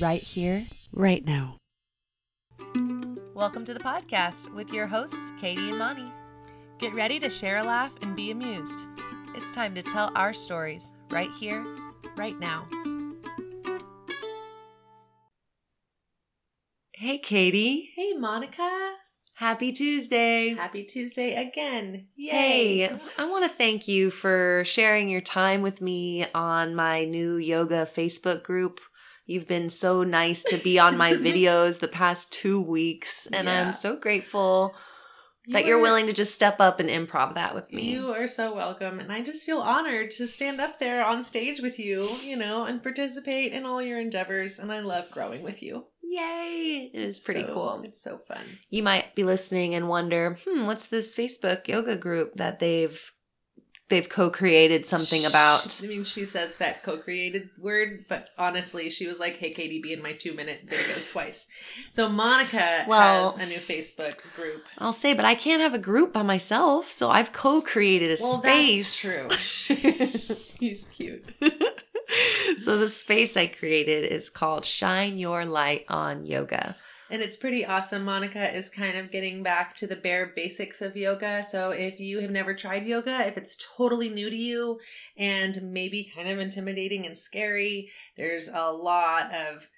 right here, right now. Welcome to the podcast with your hosts, Katie and Moni. Get ready to share a laugh and be amused. It's time to tell our stories right here, right now. Hey, Katie. Hey, Monica. Happy Tuesday. Happy Tuesday again. Yay. Hey, I want to thank you for sharing your time with me on my new yoga Facebook group. You've been so nice to be on my videos the past two weeks, and Yeah. I'm so grateful You that you're are- willing to just step up and improv that with me. You are so welcome. And I just feel honored to stand up there on stage with you, you know, and participate in all your endeavors. And I love growing with you. Yay! It is pretty So- cool. It's so fun. You might be listening and wonder, hmm, what's this Facebook yoga group that they've they've co-created something about? I mean, she says that co created word, but honestly, she was like, hey, Katie, be in my two minute videos twice. So Monica Well- has a new Facebook group. I'll say, but I can't have a group by myself, so I've co-created a Well, space. that's true. He's cute. so the space I created is called Shine Your Light on Yoga. And it's pretty awesome. Monica is kind of getting back to the bare basics of yoga. So if you have never tried yoga, if it's totally new to you and maybe kind of intimidating and scary, there's a lot of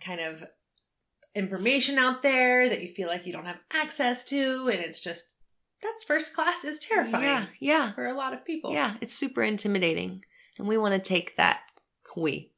kind of information out there that you feel like you don't have access to. And it's just, that's first class is terrifying Yeah, yeah, for a lot of people. yeah. It's super intimidating, and we want to take that. We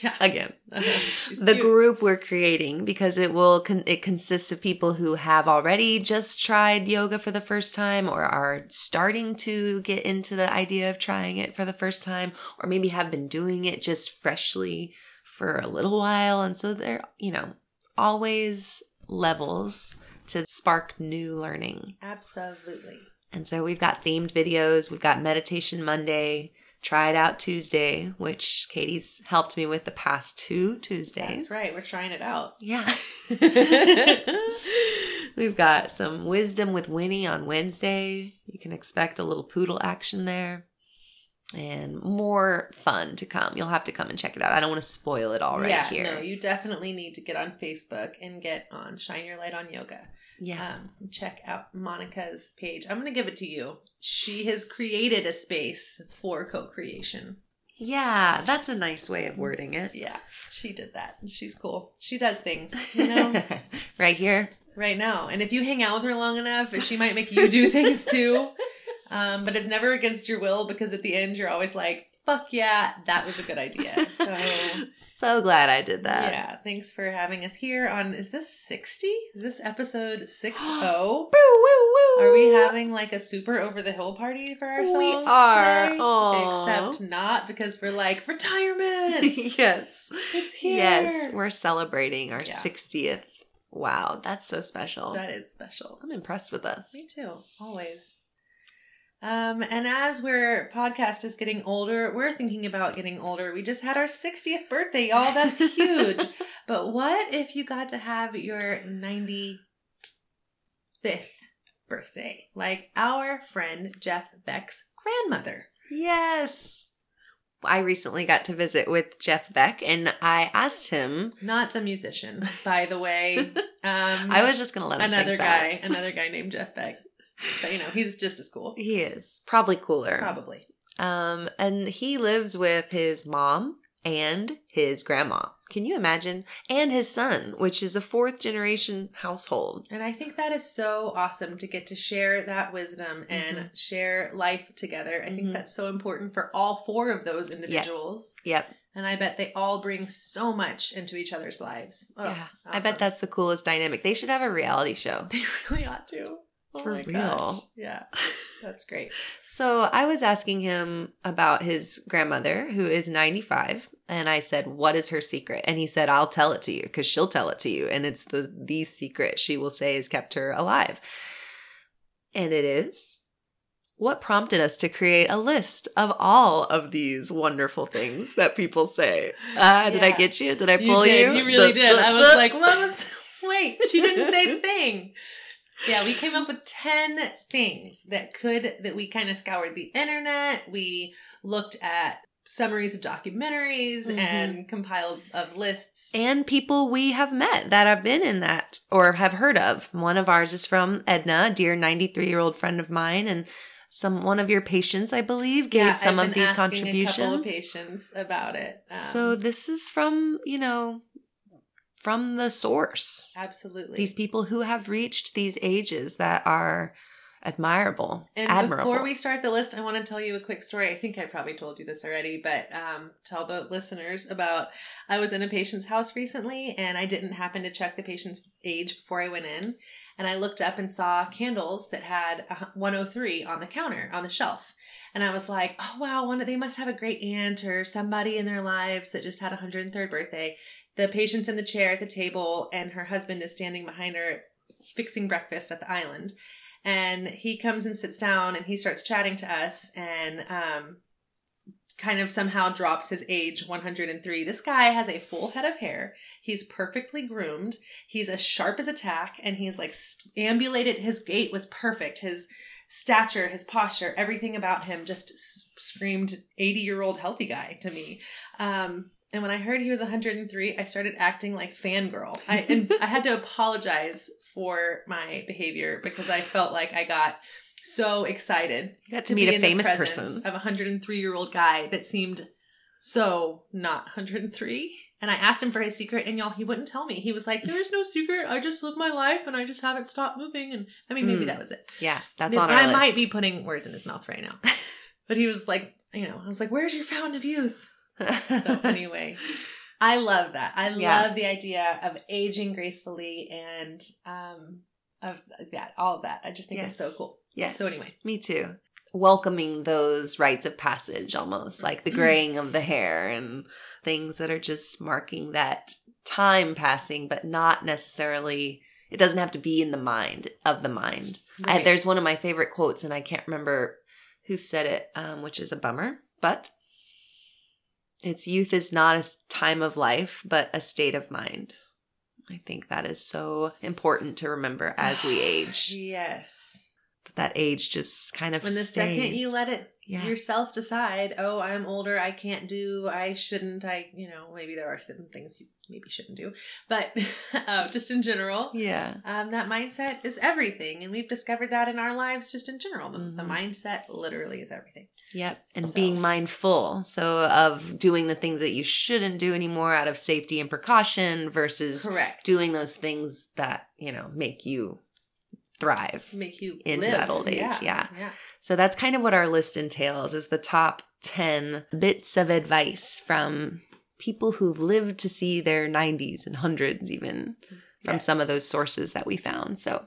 Yeah. again. Uh-huh. The cute. group we're creating because it will con- it consists of people who have already just tried yoga for the first time or are starting to get into the idea of trying it for the first time or maybe have been doing it just freshly for a little while and so they're you know always levels to spark new learning Absolutely. and so we've got themed videos we've got meditation monday try it out tuesday which katie's helped me with the past two tuesdays That's right. We're trying it out. yeah. We've got some wisdom with Winnie on Wednesday. You can expect a little poodle action there. And more fun to come. You'll have to come and check it out. I don't want to spoil it all right yeah, here. No, you definitely need to get on Facebook and get on Shine Your Light on Yoga. yeah. Um, check out Monica's page. I'm going to give it to you. She has created a space for co-creation. yeah, that's a nice way of wording it. Yeah, she did that. She's cool. She does things, you know, right here. right now. And if you hang out with her long enough, she might make you do things too. Um, but it's never against your will because at the end you're always like, "Fuck yeah, that was a good idea." So So glad I did that. yeah, thanks for having us here on. Is this sixty? Is this episode six Woo, zero? woo, woo. Are we having like a super over the hill party for ourselves? We are. today? Except not because we're like retirement. yes. it's here. Yes, we're celebrating our Yeah. 60th. Wow, that's so special. that is special. I'm impressed with us. Me too. Always. Um, and as we're podcast is getting older, we're thinking about getting older. We just had our 60th birthday, y'all. That's huge. but what if you got to have your 95th birthday? Like our friend Jeff Beck's grandmother. Yes. I recently got to visit with Jeff Beck and I asked him. Not the musician, by the way. Um, I was just going to let him another think that. guy, another guy named Jeff Beck. But you know, he's just as cool. He is probably cooler. Probably. Um, and he lives with his mom and his grandma. Can you imagine? And his son, which is a fourth generation household. And I think that is so awesome to get to share that wisdom and share life together. I think Mhm. that's so important for all four of those individuals. Yep. And I bet they all bring so much into each other's lives. Oh, yeah. I bet that's the coolest dynamic. They should have a reality show. They really ought to. Oh For real. gosh. Yeah. That's great. So I was asking him about his grandmother, who is 95, and I said, "What is her secret?" And he said, "I'll tell it to you because she'll tell it to you, and it's the the secret she will say has kept her alive." And it is what prompted us to create a list of all of these wonderful things that people say. Ah, did I get you? Did I pull you? You, really The- did. the- I was like, what was. Wait, she didn't say the thing. Yeah, we came up with 10 things that could, that we kind of scoured the internet. We looked at summaries of documentaries Mhm. and compiled of lists. and people we have met that have been in that or have heard of. One of ours is from Edna, a dear 93 year old friend of mine, and some one of your patients, I believe, gave Yeah, some of these couple of contributions. patients about it. Um, so this is from you know from the source. absolutely. These people who have reached these ages that are admirable, And admirable. before we start the list, I want to tell you a quick story. I think I probably told you this already, but um, tell the listeners about I was in a patient's house recently and I didn't happen to check the patient's age before I went in. And I looked up and saw candles that had a 103 on the counter, on the shelf. And I was like, oh, wow, one, they must have a great aunt or somebody in their lives that just had a 103rd birthday. The patient's in the chair at the table and her husband is standing behind her fixing breakfast at the island. And he comes and sits down and he starts chatting to us and um kind of somehow drops his age 103 this guy has a full head of hair. He's perfectly groomed. He's as sharp as a tack and he's like ambulated. His gait was perfect. His stature his posture everything about him just screamed 80 year old healthy guy to me. Um and when I heard he was 103, I started acting like fangirl. I and I had to apologize for my behavior because I felt like I got so excited you got to, to meet a famous person. of a 103 year old guy that seemed so not 103. And I asked him for his secret, and y'all, he wouldn't tell me. He was like, "There's no secret. I just live my life, and I just haven't stopped moving." And I mean, maybe Mm. that was it. Yeah, that's Maybe- on our I list. might be putting words in his mouth right now, but he was like, you know, I was like, "Where's your fountain of youth?" So anyway, I love that. I Yeah. love the idea of aging gracefully and um of that, all of that. I just think it's so cool. Yes. So anyway. me too. Welcoming those rites of passage, almost like the graying of the hair and things that are just marking that time passing, but not necessarily. It doesn't have to be in the mind of the mind. I, there's one of my favorite quotes, and I can't remember who said it, um, which is a bummer, but it's youth is not a time of life, but a state of mind. I think that is so important to remember as we age. Yes. That age just kind of When the second you let it yeah yourself decide, oh, I'm older, I can't do, I shouldn't, I, you know, maybe there are certain things you maybe shouldn't do, but uh, just in general, yeah um, that mindset is everything. And we've discovered that in our lives just in general. The, the mindset literally is everything. yep and So- being mindful so of doing the things that you shouldn't do anymore out of safety and precaution versus Correct. doing those things that you know make you thrive Make you into live. that old age, yeah. Yeah. so that's kind of what our list entails is the top 10 bits of advice from people who've lived to see their 90s and hundreds even from some of those sources that we found so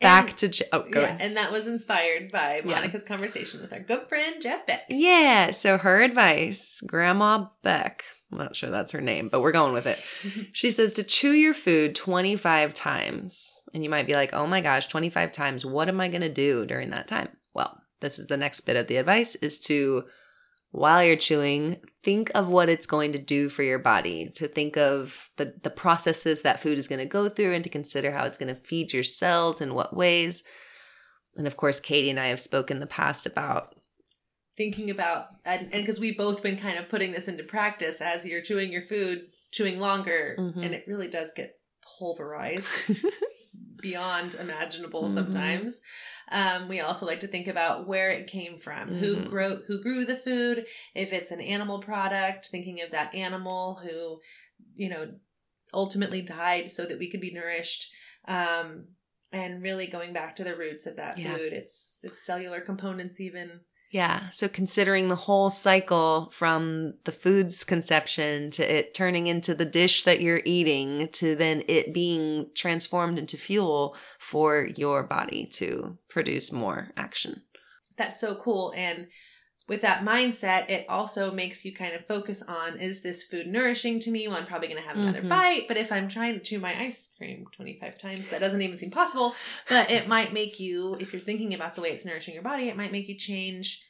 back And- to Je- oh go yeah, ahead and that was inspired by Yeah. Monica's conversation with our good friend Jeff Beck. Yeah, so her advice, Grandma Beck, I'm not sure that's her name, but we're going with it. She says to chew your food 25 times. And you might be like, oh my gosh, 25 times. What am I going to do during that time? Well, this is the next bit of the advice is to, while you're chewing, think of what it's going to do for your body, to think of the, the processes that food is going to go through and to consider how it's going to feed your cells in what ways. And of course, Katie and I have spoken in the past about Thinking about, and because we've both been kind of putting this into practice as you're chewing your food, chewing longer, Mhm. and it really does get pulverized. It's beyond imaginable Mhm. sometimes. Um, we also like to think about where it came from, who Mhm. grew who grew the food. If it's an animal product, thinking of that animal who, you know, ultimately died so that we could be nourished. Um, and really going back to the roots of that Yeah. food. It's it's cellular components even. Yeah. So considering the whole cycle from the food's conception to it turning into the dish that you're eating to then it being transformed into fuel for your body to produce more action. That's so cool. And with that mindset, it also makes you kind of focus on is this food nourishing to me? Well, I'm probably going to have another Mhm. bite. But if I'm trying to chew my ice cream 25 times, that doesn't even seem possible. But it might make you, if you're thinking about the way it's nourishing your body, it might make you change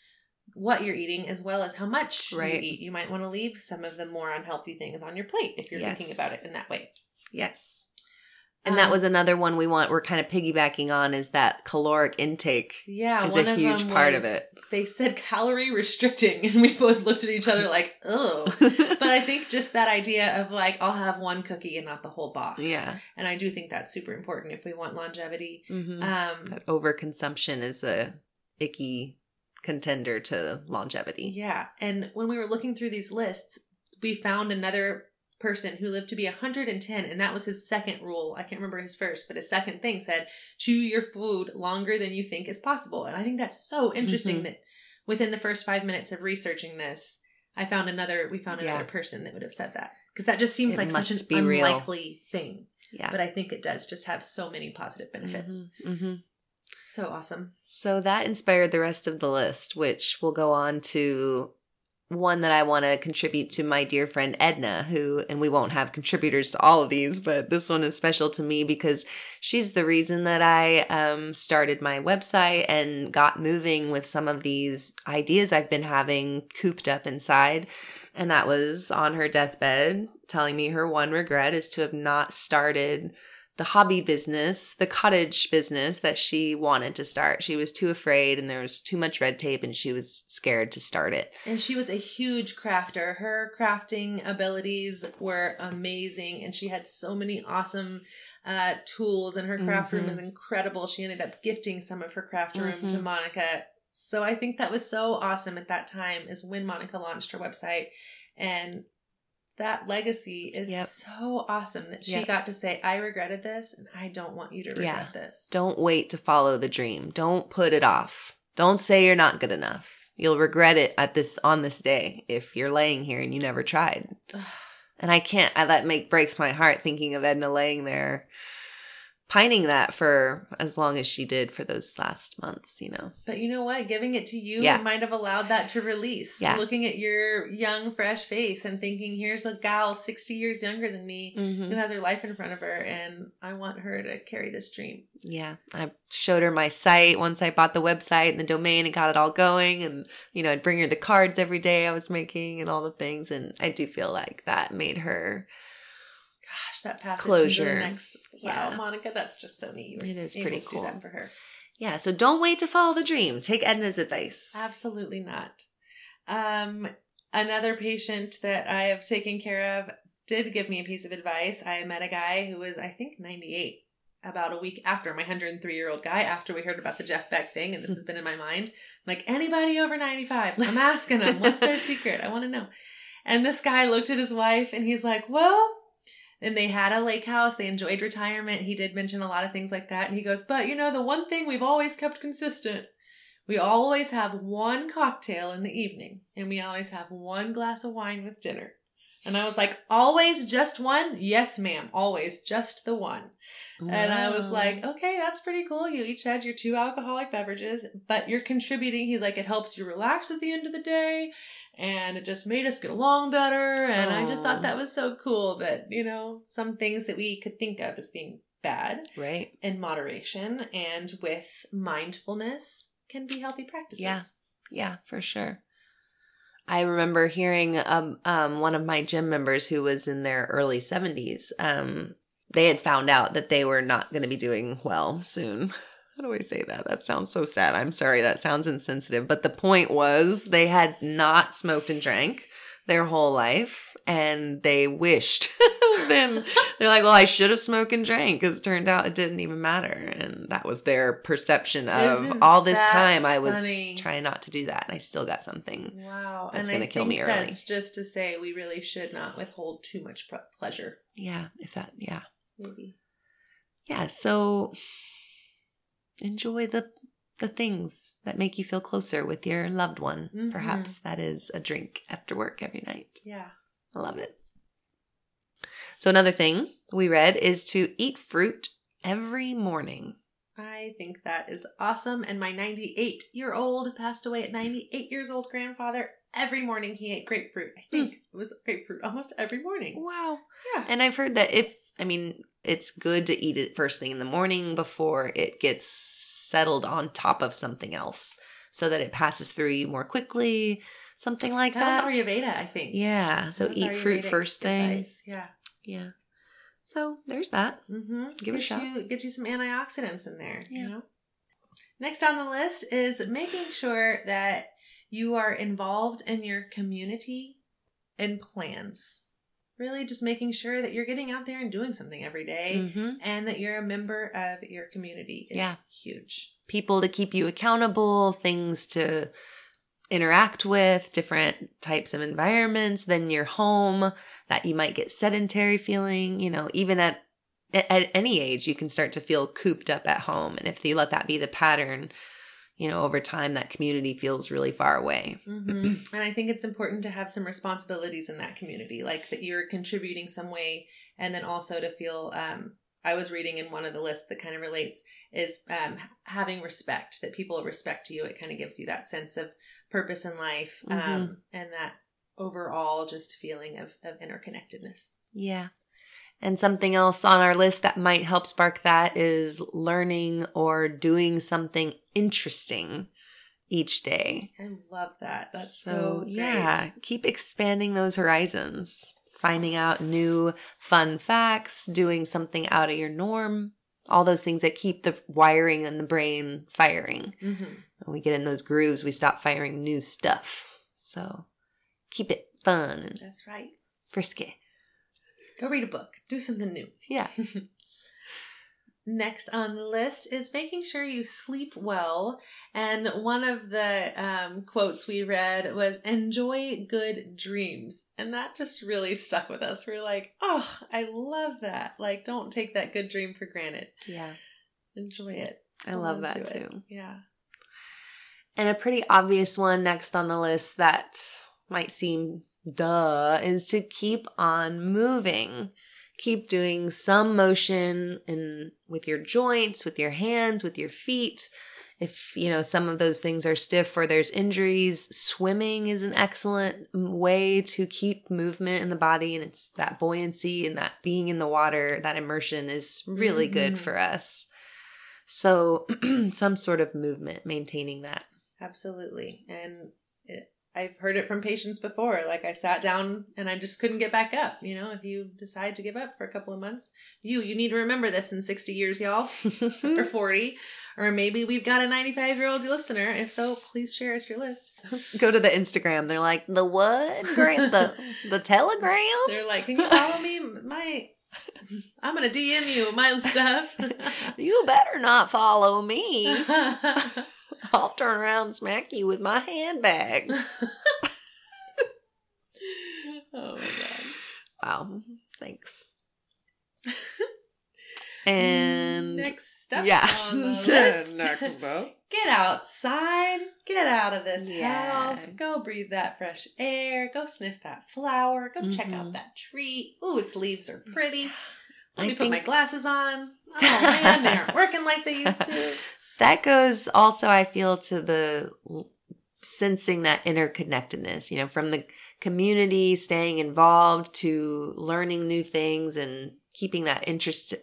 what you're eating as well as how much Right. you eat. You might want to leave some of the more unhealthy things on your plate if you're Yes. thinking about it in that way. Yes. And that Um, was another one we want we're kind of piggybacking on is that caloric intake Yeah, is one a huge part was of it. they said calorie restricting, and we both looked at each other like, oh. But I think just that idea of like, I'll have one cookie and not the whole box. yeah. And I do think that's super important if we want longevity. Mhm. Um, that overconsumption is a icky contender to longevity. Yeah. And when we were looking through these lists, we found another person who lived to be 110, and that was his second rule. I can't remember his first, but his second thing said, chew your food longer than you think is possible. And I think that's so interesting Mhm. that within the first five minutes of researching this, I found another, we found another Yeah. person that would have said that. Because that just seems It like such an be real. unlikely thing. Yeah. But I think it does just have so many positive benefits. Mhm, mhm. So awesome. So that inspired the rest of the list, which will go on to one that I want to contribute to my dear friend Edna, who, and we won't have contributors to all of these, but this one is special to me because she's the reason that I um, started my website and got moving with some of these ideas I've been having cooped up inside. And that was on her deathbed, telling me her one regret is to have not started the hobby business, the cottage business that she wanted to start. She was too afraid and there was too much red tape and she was scared to start it. And she was a huge crafter. Her crafting abilities were amazing, and she had so many awesome uh, tools, and her craft room Mhm. was incredible. She ended up gifting some of her craft room to Mhm. Monica. So I think that was so awesome at that time, is when Monica launched her website. And that legacy is Yep. so awesome that she Yep. got to say, I regretted this, and I don't want you to regret Yeah. this. Don't wait to follow the dream. Don't put it off. Don't say you're not good enough. You'll regret it at this on this day if you're laying here and you never tried. And I can't. I, that make breaks my heart thinking of Edna laying there, pining that for as long as she did for those last months. You know. But you know what? Giving it to you Yeah. might have allowed that to release. Yeah. Looking at your young, fresh face and thinking, here's a gal 60 years younger than me Mm-hmm. who has her life in front of her, and I want her to carry this dream. Yeah, I showed her my site once I bought the website and the domain and got it all going. And, you know, I'd bring her the cards every day I was making and all the things. And I do feel like that made her, Gosh, that passage Closure. next. Wow, Yeah. Monica, that's just so neat. You It is pretty cool. That for her. yeah. So don't wait to follow the dream. Take Edna's advice. Absolutely not. Um, another patient that I have taken care of did give me a piece of advice. I met a guy who was, I think, 98 about a week after my 103 year old guy, after we heard about the Jeff Beck thing, and this has been in my mind. Like, anybody over 95, I'm asking them, what's their secret? I want to know. And this guy looked at his wife and he's like, well, and they had a lake house. They enjoyed retirement. He did mention a lot of things like that. And he goes, but you know, the one thing we've always kept consistent we always have one cocktail in the evening, and we always have one glass of wine with dinner. And I was like, always just one? Yes, ma'am, always just the one. And I was like, okay, that's pretty cool. You each had your two alcoholic beverages, but you're contributing. He's like, it helps you relax at the end of the day. And it just made us get along better. And I just thought that was so cool that, you know, some things that we could think of as being bad right. in moderation and with mindfulness can be healthy practices. Yeah. Yeah, for sure. I remember hearing um, um, one of my gym members who was in their early 70s. Um, they had found out that they were not going to be doing well soon. How do I say that? That sounds so sad. I'm sorry. That sounds insensitive. But the point was they had not smoked and drank their whole life and they wished. then they're like, well, I should have smoked and drank because it turned out it didn't even matter. And that was their perception of Isn't all this time I was funny? trying not to do that. And I still got something. Wow. That's gonna kill think me early. That's just to say we really should not withhold too much pleasure. Yeah, if that, yeah. Maybe. Yeah, so enjoy the the things that make you feel closer with your loved one. Mhm. Perhaps that is a drink after work every night. Yeah. I love it. So another thing we read is to eat fruit every morning. I think that is awesome. And my 98 year old passed away at 98 years old grandfather. Every morning he ate grapefruit. I think it was grapefruit almost every morning. Wow. Yeah. And I've heard that if I mean it's good to eat it first thing in the morning before it gets settled on top of something else so that it passes through you more quickly, something like that. That was Ayurveda, I think. Yeah, so eat fruit first thing. advice. Yeah. Yeah. So there's that. Mm-hmm. Give it a get shot. You, get you some antioxidants in there. Yeah. You know? Next on the list is making sure that you are involved in your community and plans. Really just making sure that you're getting out there and doing something every day hmm and that you're a member of your community is Yeah. huge. People to keep you accountable, things to interact with, different types of environments than your home that you might get sedentary feeling, you know, even at at any age you can start to feel cooped up at home and if you let that be the pattern, you know, over time that community feels really far away. hmm and I think it's important to have some responsibilities in that community, like that you're contributing some way, and then also to feel. Um, I was reading in one of the lists that kind of relates is um, having respect that people respect you. It kind of gives you that sense of purpose in life, um, and that overall just feeling of of interconnectedness. Yeah. And something else on our list that might help spark that is learning or doing something interesting each day. I love that. That's so, great. yeah, keep expanding those horizons, finding out new fun facts, doing something out of your norm, all those things that keep the wiring in the brain firing. Mhm. When we get in those grooves, we stop firing new stuff. So keep it fun That's right. frisky. Go read a book. Do something new. Yeah. Next on the list is making sure you sleep well. And one of the um, quotes we read was enjoy good dreams. And that just really stuck with us. We're like, oh, I love that. Like, don't take that good dream for granted. Yeah. Enjoy it. I Hold love that to too. Yeah. And a pretty obvious one next on the list that might seem duh is to keep on moving. Keep doing some motion in with your joints, with your hands, with your feet. If, you know, some of those things are stiff or there's injuries, swimming is an excellent way to keep movement in the body and it's that buoyancy and that being in the water, that immersion is really good Mhm. for us. So, some sort of movement, maintaining that. Absolutely. And it, I've heard it from patients before. Like I sat down and I just couldn't get back up. You know, if you decide to give up for a couple of months, you you need to remember this in 60 years, y'all, or 40, or maybe we've got a 95 year old listener. If so, please share us your list. Go to the Instagram. They're like, the what? Gra- the the telegram? They're like, can you follow me? My I'm gonna DM you my stuff. You better not follow me. I'll turn around and smack you with my handbag. oh my god. Wow. Thanks. And next up yeah. on the list. Next up. Get outside. Get out of this Yeah. house. Go breathe that fresh air. Go sniff that flower. Go check Mhm. out that tree. Ooh, its leaves are pretty. Let I me put my glasses on. Oh man, they aren't working like they used to. That goes also, I feel, to the sensing that interconnectedness, you know, from the community, staying involved to learning new things and keeping that interest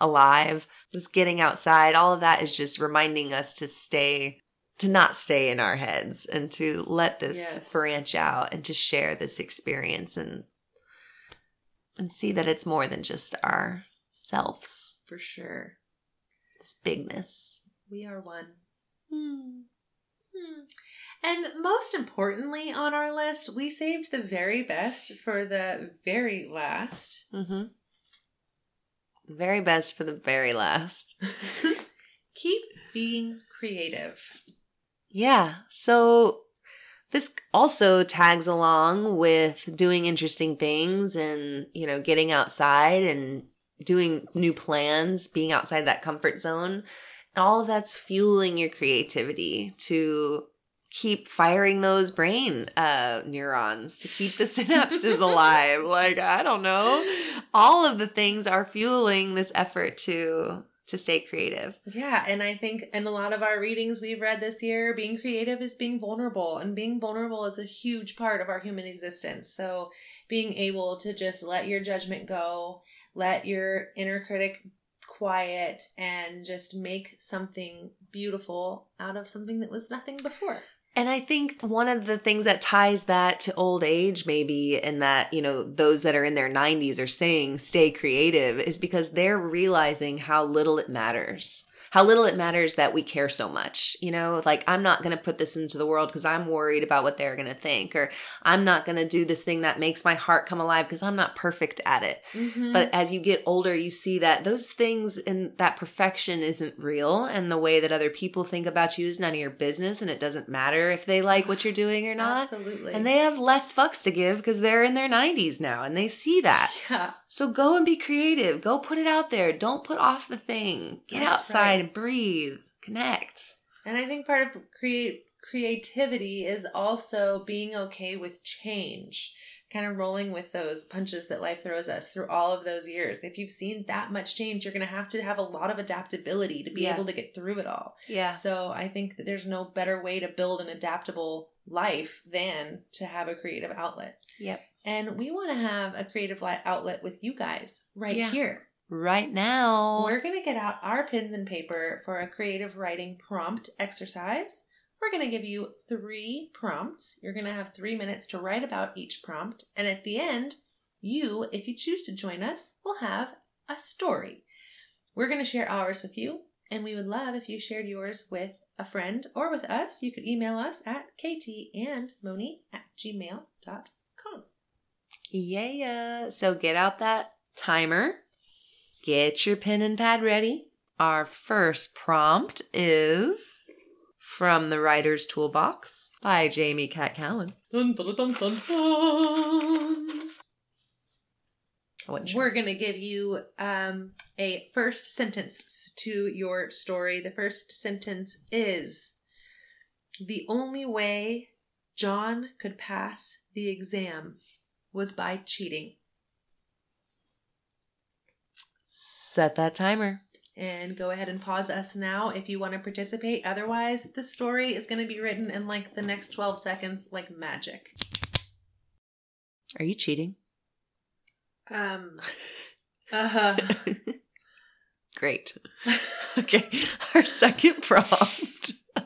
alive, just getting outside. All of that is just reminding us to stay, to not stay in our heads and to let this Yes. branch out and to share this experience and and see that it's more than just our selves, For sure. this bigness. We are one. Hmm. Hmm. And most importantly on our list, we saved the very best for the very last. Mm-hmm. The very best for the very last. Keep being creative. Yeah. So this also tags along with doing interesting things and, you know, getting outside and doing new plans, being outside that comfort zone. All of that's fueling your creativity to keep firing those brain uh neurons to keep the synapses alive. Like i don't know. All of the things are fueling this effort to to stay creative. Yeah, and I think in a lot of our readings we've read this year, being creative is being vulnerable, and being vulnerable is a huge part of our human existence. So, being able to just let your judgment go, let your inner critic quiet, and just make something beautiful out of something that was nothing before. And I think one of the things that ties that to old age, maybe, and that, you know, those that are in their 90s are saying stay creative is because they're realizing how little it matters. How little it matters that we care so much. You know, like I'm not going to put this into the world because I'm worried about what they're going to think, or I'm not going to do this thing that makes my heart come alive because I'm not perfect at it. Mhm. But as you get older, you see that those things and that perfection isn't real. And the way that other people think about you is none of your business. And it doesn't matter if they like what you're doing or not. absolutely. And they have less fucks to give because they're in their 90s now and they see that. yeah, So go and be creative. Go put it out there. Don't put off the thing. Get That's outside right. and breathe. Connect. and I think part of create creativity is also being okay with change. Kind of rolling with those punches that life throws us through all of those years. If you've seen that much change, you're going to have to have a lot of adaptability to be Yeah. able to get through it all. Yeah. So I think that there's no better way to build an adaptable life than to have a creative outlet. Yep. And we want to have a creative outlet with you guys right Yeah. here. Right now. We're going to get out our pens and paper for a creative writing prompt exercise. We're going to give you three prompts. You're going to have three minutes to write about each prompt. And at the end, you, if you choose to join us, will have a story. We're going to share ours with you, and we would love if you shared yours with a friend or with us. You could email us at ktandmoni at gmail.com. Yeah. So get out that timer. Get your pen and pad ready. Our first prompt is from the Writer's Toolbox by Jamie Cat Callan. Dun, dun, dun, dun, dun. I wasn't sure. We're going to give you um, a first sentence to your story. The first sentence is The only way John could pass the exam was by cheating. Set that timer. And go ahead and pause us now if you want to participate. Otherwise, the story is going to be written in like the next 12 seconds, like magic. Are you cheating? Um, Uh huh. Great. okay. Our second prompt.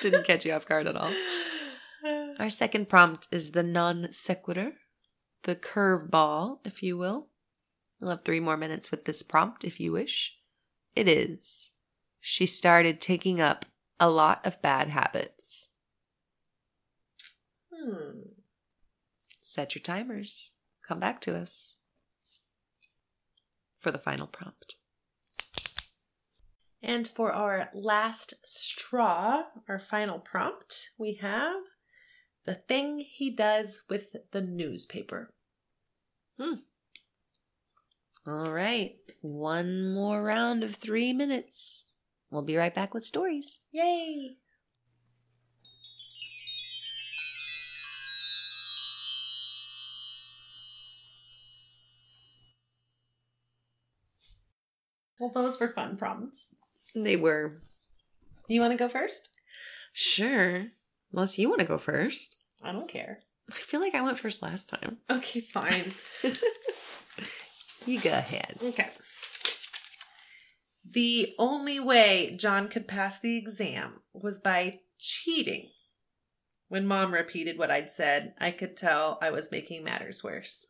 Didn't catch you off guard at all. Our second prompt is the non sequitur, the curveball, if you will. You'll have three more minutes with this prompt if you wish. It is. She started taking up a lot of bad habits. hmm. Set your timers. Come back to us for the final prompt. And for our last straw, our final prompt, we have the thing he does with the newspaper. Hmm. All right. One more round of three minutes. We'll be right back with stories. Yay! Well, those were fun prompts. They were. Do you want to go first? Sure. Unless you want to go first. I don't care. I feel like I went first last time. Okay, fine. You go ahead. Okay. The only way John could pass the exam was by cheating. When mom repeated what I'd said, I could tell I was making matters worse.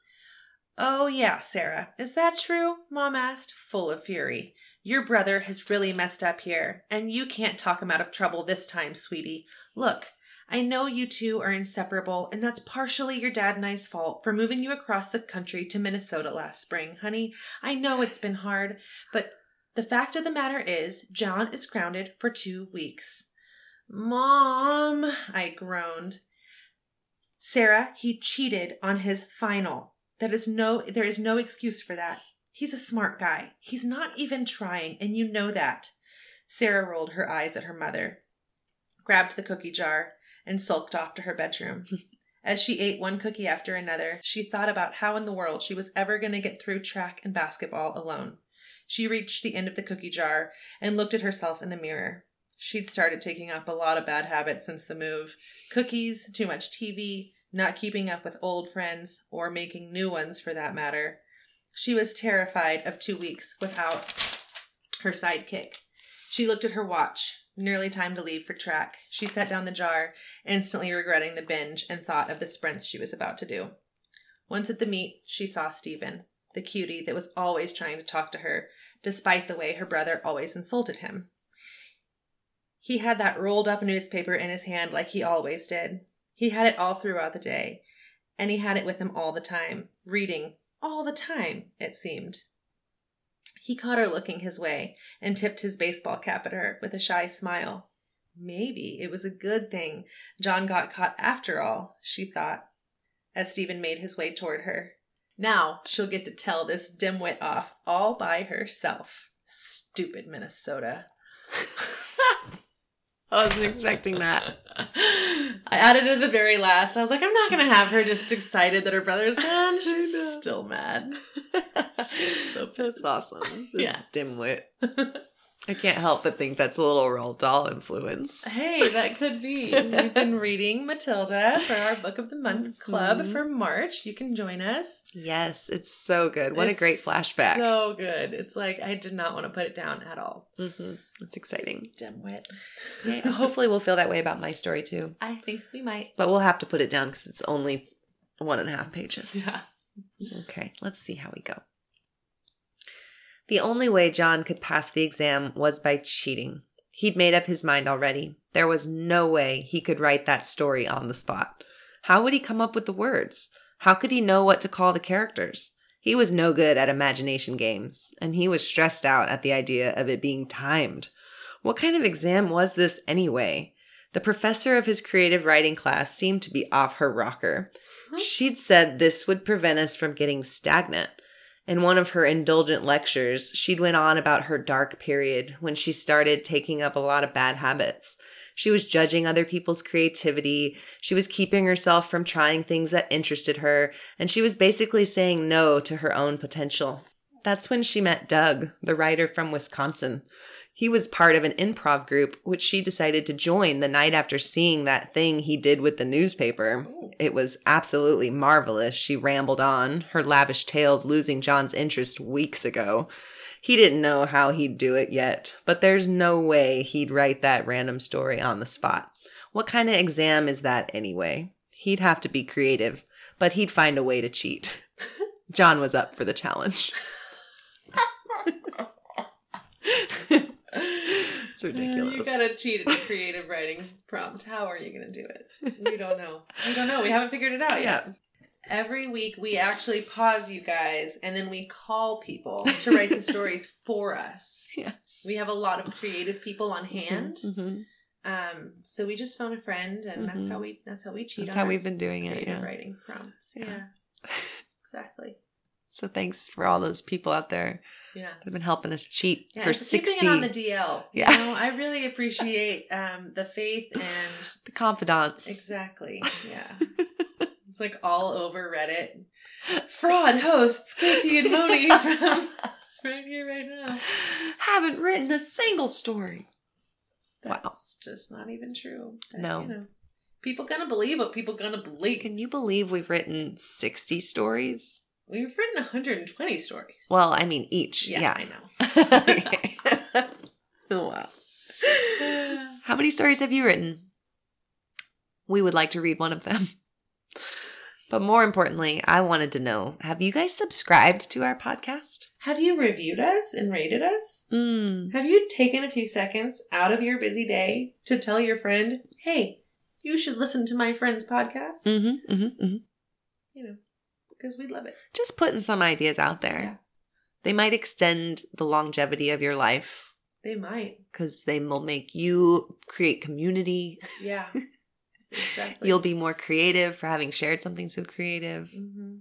Oh, yeah, Sarah. Is that true? Mom asked, full of fury. Your brother has really messed up here, and you can't talk him out of trouble this time, sweetie. Look, I know you two are inseparable, and that's partially your dad and I's fault for moving you across the country to Minnesota last spring, honey. I know it's been hard, but the fact of the matter is, John is grounded for two weeks. Mom, I groaned. Sarah, he cheated on his final. That is no there is no excuse for that. He's a smart guy. He's not even trying, and you know that. Sarah rolled her eyes at her mother, grabbed the cookie jar, and sulked off to her bedroom. As she ate one cookie after another, she thought about how in the world she was ever going to get through track and basketball alone. She reached the end of the cookie jar and looked at herself in the mirror. She'd started taking up a lot of bad habits since the move cookies, too much TV, not keeping up with old friends, or making new ones for that matter. She was terrified of two weeks without her sidekick. She looked at her watch. Nearly time to leave for track. She set down the jar, instantly regretting the binge, and thought of the sprints she was about to do. Once at the meet, she saw Stephen, the cutie that was always trying to talk to her, despite the way her brother always insulted him. He had that rolled up newspaper in his hand like he always did. He had it all throughout the day, and he had it with him all the time, reading all the time, it seemed. He caught her looking his way and tipped his baseball cap at her with a shy smile. Maybe it was a good thing John got caught after all, she thought, as Stephen made his way toward her. Now she'll get to tell this dimwit off all by herself. Stupid Minnesota. I wasn't expecting that. I added it at the very last. I was like, I'm not gonna have her just excited that her brother's gone. She's still mad. so That's awesome. This Yeah. dimwit. I can't help but think that's a little Roald Dahl influence. Hey, that could be. We've been reading Matilda for our Book of the Month club Mhm. for March. You can join us. Yes, it's so good. What a great flashback. So good. It's like I did not want to put it down at all. hmm It's exciting. Dimwit. Yeah, hopefully, we'll feel that way about my story too. I think we might. But we'll have to put it down because it's only one and a half pages. Yeah. Okay, let's see how we go. The only way John could pass the exam was by cheating. He'd made up his mind already. There was no way he could write that story on the spot. How would he come up with the words? How could he know what to call the characters? He was no good at imagination games, and he was stressed out at the idea of it being timed. What kind of exam was this anyway? The professor of his creative writing class seemed to be off her rocker. She'd said this would prevent us from getting stagnant. In one of her indulgent lectures, she'd went on about her dark period when she started taking up a lot of bad habits. She was judging other people's creativity, she was keeping herself from trying things that interested her, and she was basically saying no to her own potential. That's when she met Doug, the writer from Wisconsin. He was part of an improv group, which she decided to join the night after seeing that thing he did with the newspaper. Oh. It was absolutely marvelous, she rambled on, her lavish tales losing John's interest weeks ago. He didn't know how he'd do it yet, but there's no way he'd write that random story on the spot. What kind of exam is that anyway? He'd have to be creative, but he'd find a way to cheat. John was up for the challenge. it's ridiculous. You gotta cheat at the creative writing prompt. How are you gonna do it? We don't know. We don't know. We haven't figured it out yet. Every week we actually pause you guys and then we call people to write the stories for us. Yes. We have a lot of creative people on hand. Mhm. Um, so we just phone a friend and that's Mhm. how we that's how we cheat That's on how we've been doing it. creative Yeah. writing prompts. Yeah. Yeah. Exactly. So thanks for all those people out there Yeah. They've been helping us cheat Yeah, for and for keeping sixty. it on the DL. Yeah. You know, I really appreciate um, the faith and the confidants. exactly. Yeah. It's like all over Reddit. Fraud hosts Katie and Moni from right here, right now. Haven't written a single story. Wow. That's just not even true. But, No. You know, people gonna believe what people gonna believe. Can you believe we've written 60 stories? We've written 120 stories. Well, I mean each. yeah, Yeah. I know. oh, wow. How many stories have you written? We would like to read one of them. But more importantly, I wanted to know have you guys subscribed to our podcast? Have you reviewed us and rated us? Mm. Have you taken a few seconds out of your busy day to tell your friend, hey, you should listen to my friend's podcast? Mm-hmm, mm-hmm, mm-hmm. You know, because we love it. Just putting some ideas out there. Yeah. They might extend the longevity of your life They might. because they will make you create community. Yeah. exactly. You'll be more creative for having shared something so creative. hmm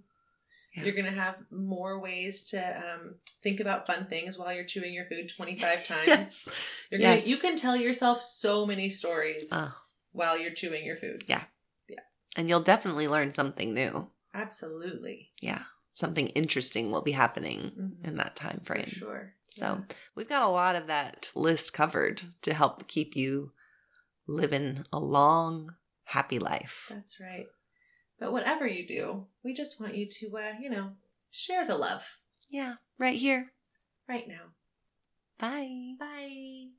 Yeah. You're going to have more ways to um, think about fun things while you're chewing your food 25 times. Yes. You're gonna, Yes. You can tell yourself so many stories Oh, while you're chewing your food. Yeah. Yeah. and you'll definitely learn something new. Absolutely. Yeah. Something interesting will be happening Mhm. in that time For frame. sure. So we've got a lot of that list covered to help keep you living a long, happy life. That's right. But whatever you do, we just want you to, uh, you know, share the love Yeah, right here. right now. Bye. Bye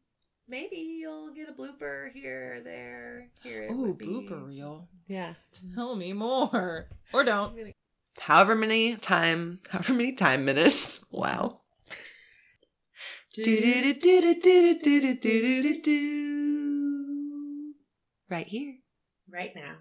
maybe you'll get a blooper here or there. Here oh, blooper reel. Yeah. Tell me more. Or don't. However many time however many time minutes. Wow. Right here. Right now.